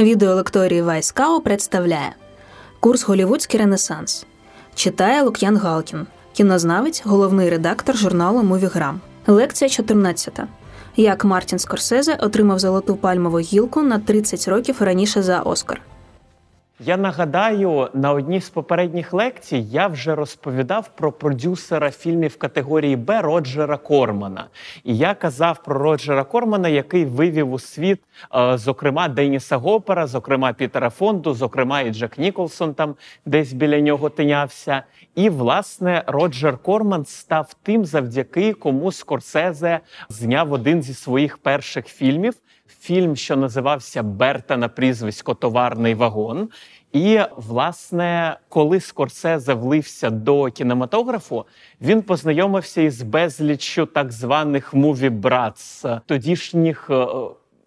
Відеолекторії Вайскао представляє Курс Голівудський Ренесанс. Читає Лук'ян Галкін, кінознавець, головний редактор журналу Мувіграм. Лекція 14. Як Мартін Скорсезе отримав золоту пальмову гілку на 30 років раніше за Оскар. Я нагадаю, на одній з попередніх лекцій я вже розповідав про продюсера фільмів категорії Б Роджера Кормана. І я казав про Роджера Кормана, який вивів у світ, е, зокрема, Деніса Гопера, зокрема Пітера Фонду, зокрема і Джек Ніколсон там десь біля нього тинявся. І власне Роджер Корман став тим, завдяки кому Скорсезе зняв один зі своїх перших фільмів фільм, що називався Берта на прізвисько Товарний вагон. І, власне, коли Скорсезе влився до кінематографу, він познайомився із безліччю так званих муві братс тодішніх е,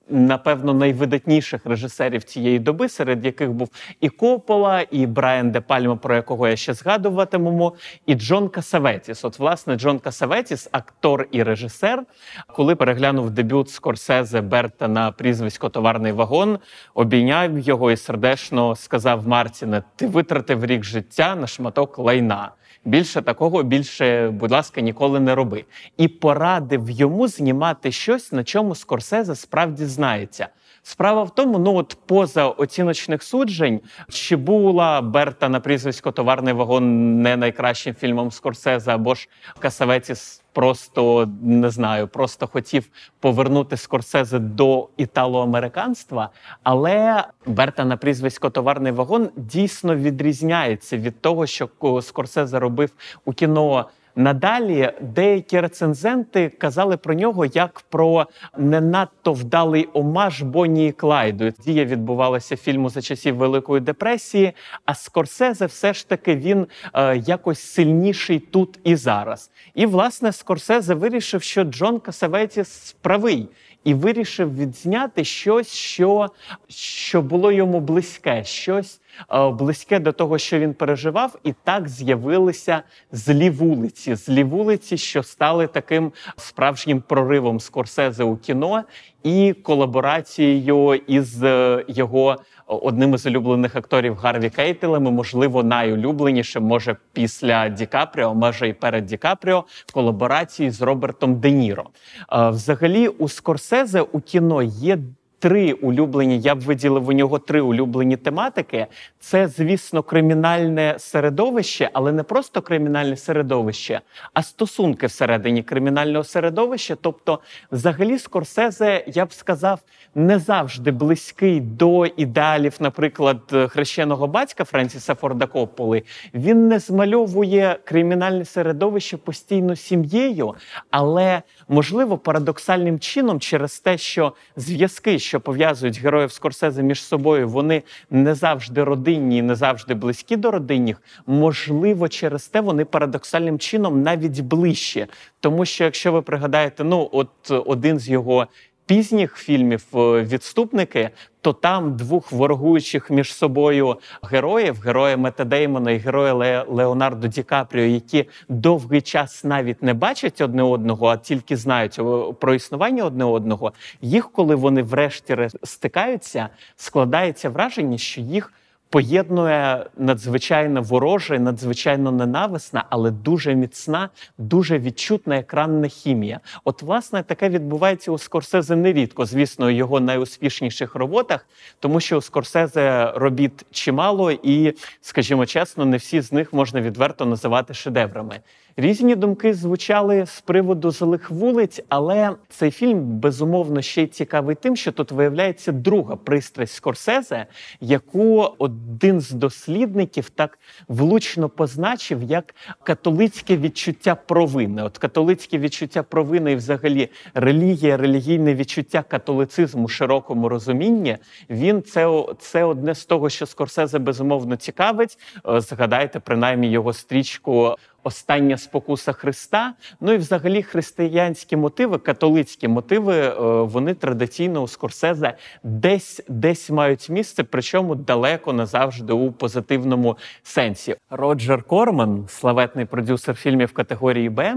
напевно, найвидатніших режисерів цієї доби, серед яких був і Копола, і Брайан Де Пальма, про якого я ще згадуватимемо, і Джон Касаветіс. От, власне, Джон Касаветіс, актор і режисер, коли переглянув дебют Скорсезе Берта на прізвисько Товарний вагон, обійняв його і сердечно сказав Мартіне: Ти витратив рік життя на шматок лайна. Більше такого, більше, будь ласка, ніколи не роби. І порадив йому знімати щось, на чому Скорсезе справді знається. Справа в тому, ну от поза оціночних суджень, чи була Берта на прізвисько Товарний вагон не найкращим фільмом Скорсезе, або ж Касавеці просто не знаю, просто хотів повернути Скорсезе до італоамериканства. Але Берта на прізвисько Товарний вагон дійсно відрізняється від того, що Скорсезе робив у кіно. Надалі деякі рецензенти казали про нього як про не надто вдалий омаж Бонні і Клайду. Дія відбувалася фільму за часів Великої депресії. А Скорсезе, все ж таки, він е, якось сильніший тут і зараз. І власне Скорсезе вирішив, що Джон Касаветіс правий. І вирішив відзняти щось, що що було йому близьке, щось Е, близьке до того, що він переживав, і так з'явилися злі вулиці, злі вулиці, що стали таким справжнім проривом Скорсезе у кіно і колаборацією із е, його одним із улюблених акторів Гарві Кейтелем, можливо, найулюбленішим, може після Ді Капріо, може і перед Ді Капріо, колаборації з Робертом Де Ніро. Взагалі, у Скорсезе у кіно є три улюблені. Я б виділив у нього три улюблені тематики. Це, звісно, кримінальне середовище, але не просто кримінальне середовище, а стосунки всередині кримінального середовища. Тобто, взагалі, Скорсезе, я б сказав, не завжди близький до ідеалів, наприклад, хрещеного батька Френсіса Форда Копполи. Він не змальовує кримінальне середовище постійно сім'єю, але можливо парадоксальним чином через те, що зв'язки що пов'язують героїв Скорсезе між собою, вони не завжди родинні, не завжди близькі до родинних. Можливо, через те вони парадоксальним чином навіть ближче. Тому що, якщо ви пригадаєте, ну от один з його пізніх фільмів е, відступники, то там двох ворогуючих між собою героїв, героя Мета Деймона і героя Ле Леонардо Ді Капріо, які довгий час навіть не бачать одне одного, а тільки знають е, про існування одне одного. Їх, коли вони врешті стикаються, складається враження, що їх поєднує надзвичайно вороже, надзвичайно ненависна, але дуже міцна, дуже відчутна екранна хімія. От, власне, таке відбувається у Скорсезе нерідко, звісно, у його найуспішніших роботах, тому що у Скорсезе робіт чимало, і, скажімо чесно, не всі з них можна відверто називати шедеврами. Різні думки звучали з приводу злих вулиць, але цей фільм безумовно ще й цікавий тим, що тут виявляється друга пристрасть Скорсезе, яку один з дослідників так влучно позначив як католицьке відчуття провини. От католицьке відчуття провини і взагалі релігія, релігійне відчуття католицизму широкому розумінні. Він це це одне з того, що Скорсезе безумовно цікавить. Е, згадайте принаймні його стрічку остання спокуса Христа. Ну і взагалі християнські мотиви, католицькі мотиви, е, вони традиційно у Скорсезе десь десь мають місце, причому далеко не завжди у позитивному сенсі. Роджер Корман, славетний продюсер фільмів категорії Б.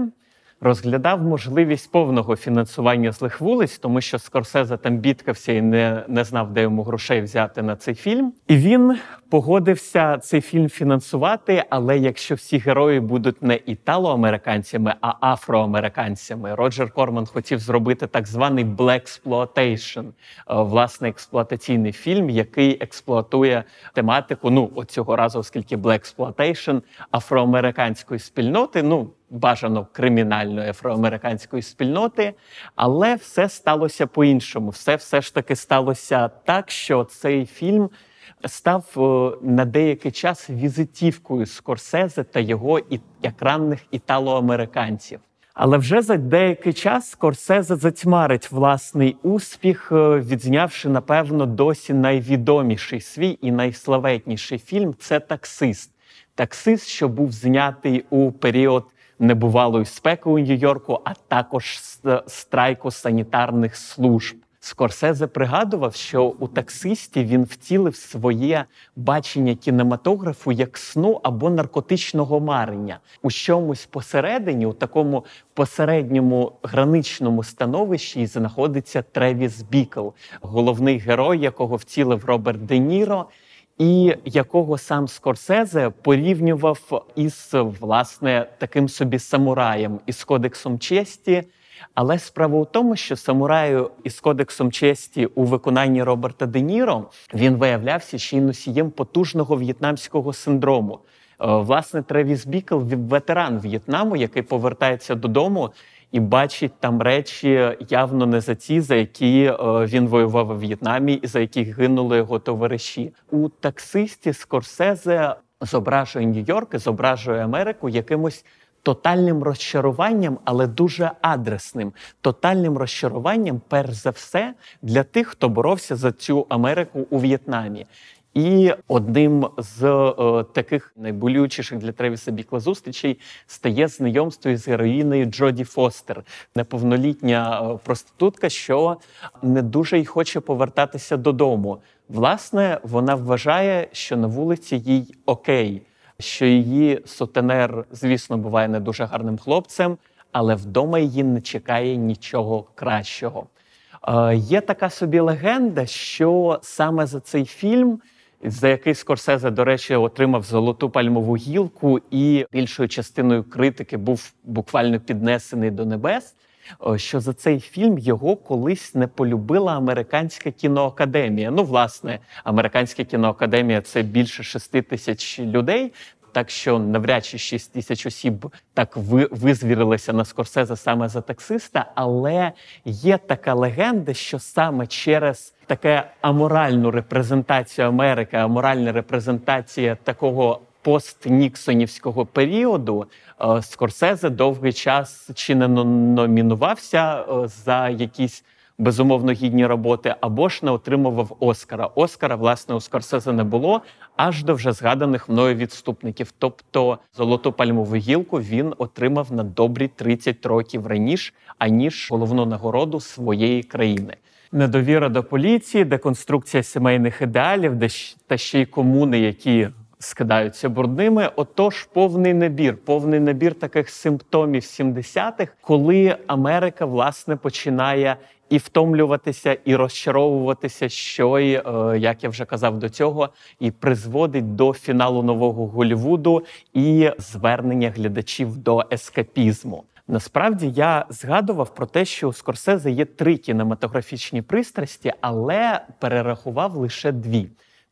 розглядав можливість повного фінансування злих вулиць, тому що Скорсезе там бідкався і не, не знав, де йому грошей взяти на цей фільм. І він погодився цей фільм фінансувати. Але якщо всі герої будуть не італо-американцями, а афроамериканцями, Роджер Корман хотів зробити так званий е, власне експлуатаційний фільм, який експлуатує тематику. Ну от цього разу, оскільки «Blaxploitation» афроамериканської спільноти. Ну бажано кримінальної афроамериканської спільноти, але все сталося по-іншому. Все все ж таки сталося так, що цей фільм став е, на деякий час візитівкою Скорсезе та його екранних італоамериканців. Але вже за деякий час Скорсезе затьмарить власний успіх, е, відзнявши, напевно, досі найвідоміший свій і найславетніший фільм це таксист. Таксист, що був знятий у період небувалої спеки у Нью-Йорку, а також страйку санітарних служб. Скорсезе пригадував, що у таксисті він втілив своє бачення кінематографу як сну або наркотичного марення у чомусь посередині, у такому посередньому граничному становищі, знаходиться Тревіс Бікл, головний герой, якого втілив Роберт Де Ніро і якого сам Скорсезе порівнював із власне таким собі самураєм із кодексом честі. Але справа у тому, що самураю із кодексом честі у виконанні Роберта Де Ніро він виявлявся ще й носієм потужного в'єтнамського синдрому. Е, власне, Тревіс Бікл ветеран В'єтнаму, який повертається додому і бачить там речі явно не за ті, за які е, він воював у В'єтнамі, і за які гинули його товариші. У таксисті Скорсезе зображує Нью-Йорк, зображує Америку якимось. Тотальним розчаруванням, але дуже адресним, тотальним розчаруванням, перш за все, для тих, хто боровся за цю Америку у В'єтнамі. І одним з е, таких найболючіших для Тревіса Бікла зустрічей стає знайомство із героїною Джоді Фостер, неповнолітня е, проститутка, що не дуже й хоче повертатися додому. Власне, вона вважає, що на вулиці їй окей, що її сутенер, звісно, буває не дуже гарним хлопцем, але вдома її не чекає нічого кращого. Е, Є така собі легенда, що саме за цей фільм за який Скорсезе, до речі, отримав золоту пальмову гілку, і більшою частиною критики був буквально піднесений до небес. Що за цей фільм його колись не полюбила американська кіноакадемія. Ну, власне, американська кіноакадемія це більше шести тисяч людей. Так що навряд чи 6 тисяч осіб так визвірилися на Скорсезе саме за таксиста. Але є така легенда, що саме через таке аморальну репрезентацію Америки, аморальна репрезентація такого постніксонівського періоду е, Скорсезе довгий час чи не номінувався е, за якісь безумовно гідні роботи, або ж не отримував Оскара. Оскара, власне, у Скорсезе не було аж до вже згаданих мною відступників. Тобто золоту пальмову гілку він отримав на добрі 30 років раніше, аніж головну нагороду своєї країни. Недовіра до поліції, деконструкція сімейних ідеалів, де та ще й комуни, які скидаються брудними. Отож, повний набір, повний набір таких симптомів 70-х, коли Америка власне починає і втомлюватися, і розчаровуватися, що й, е, як я вже казав до цього, і призводить до фіналу нового Голівуду і звернення глядачів до ескапізму. Насправді я згадував про те, що у Скорсезе є три кінематографічні пристрасті, але перерахував лише дві.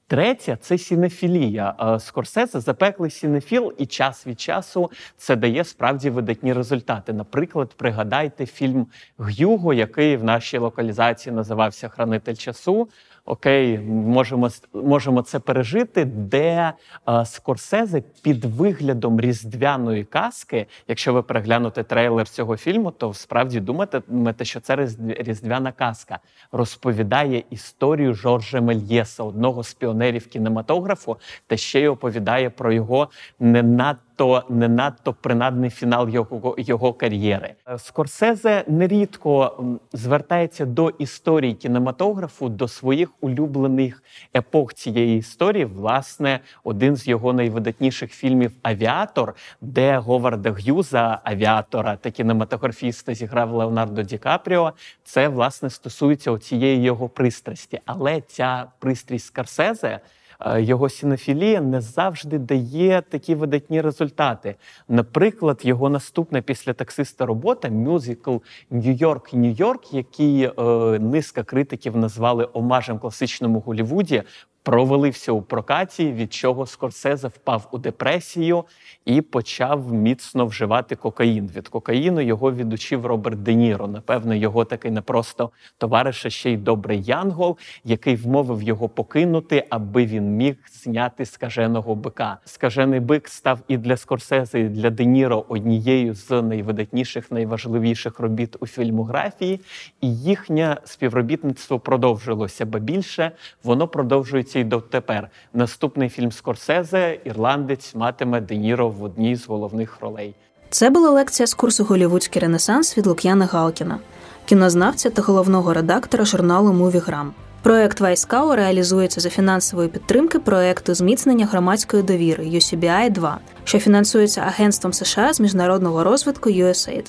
Третя це сінефілія. Скорсезе запеклий сінефіл, і час від часу це дає справді видатні результати. Наприклад, пригадайте фільм Гюго, який в нашій локалізації називався Хранитель часу окей, можемо можемо це пережити, де е, Скорсезе під виглядом різдвяної казки, якщо ви переглянете трейлер цього фільму, то справді думаєте, що це різдвяна казка. Розповідає історію Жоржа Мельєса, одного з піонерів кінематографу, та ще й оповідає про його не надто надто не надто принадний фінал його його кар'єри. Скорсезе нерідко звертається до історії кінематографу, до своїх улюблених епох цієї історії. Власне, один з його найвидатніших фільмів Авіатор, де Говарда Г'юза, авіатора та кінематографіста, зіграв Леонардо Ді Капріо. Це власне стосується цієї його пристрасті, але ця пристрість Скорсезе – його сінофілія не завжди дає такі видатні результати. Наприклад, його наступна після таксиста робота мюзикл Нью-Йорк, Нью-Йорк, який е, низка критиків назвали омажем класичному Голівуді, провалився у прокаті, від чого Скорсезе впав у депресію і почав міцно вживати кокаїн. Від кокаїну його відучив Роберт Де Ніро. Напевно, його такий не просто товариш, а ще й добрий Янгол, який вмовив його покинути, аби він міг зняти скаженого бика. Скажений бик став і для Скорсезе, і для Де Ніро однією з найвидатніших, найважливіших робіт у фільмографії, і їхнє співробітництво продовжилося, ба більше воно продовжується й дотепер. Наступний фільм Скорсезе ірландець матиме Де Ніро в одній з головних ролей. Це була лекція з курсу Голівудський Ренесанс від Лук'яна Галкіна, кінознавця та головного редактора журналу Мувіграм. Проект Вайскау реалізується за фінансової підтримки проекту зміцнення громадської довіри UCBI 2 що фінансується Агентством США з міжнародного розвитку USAID.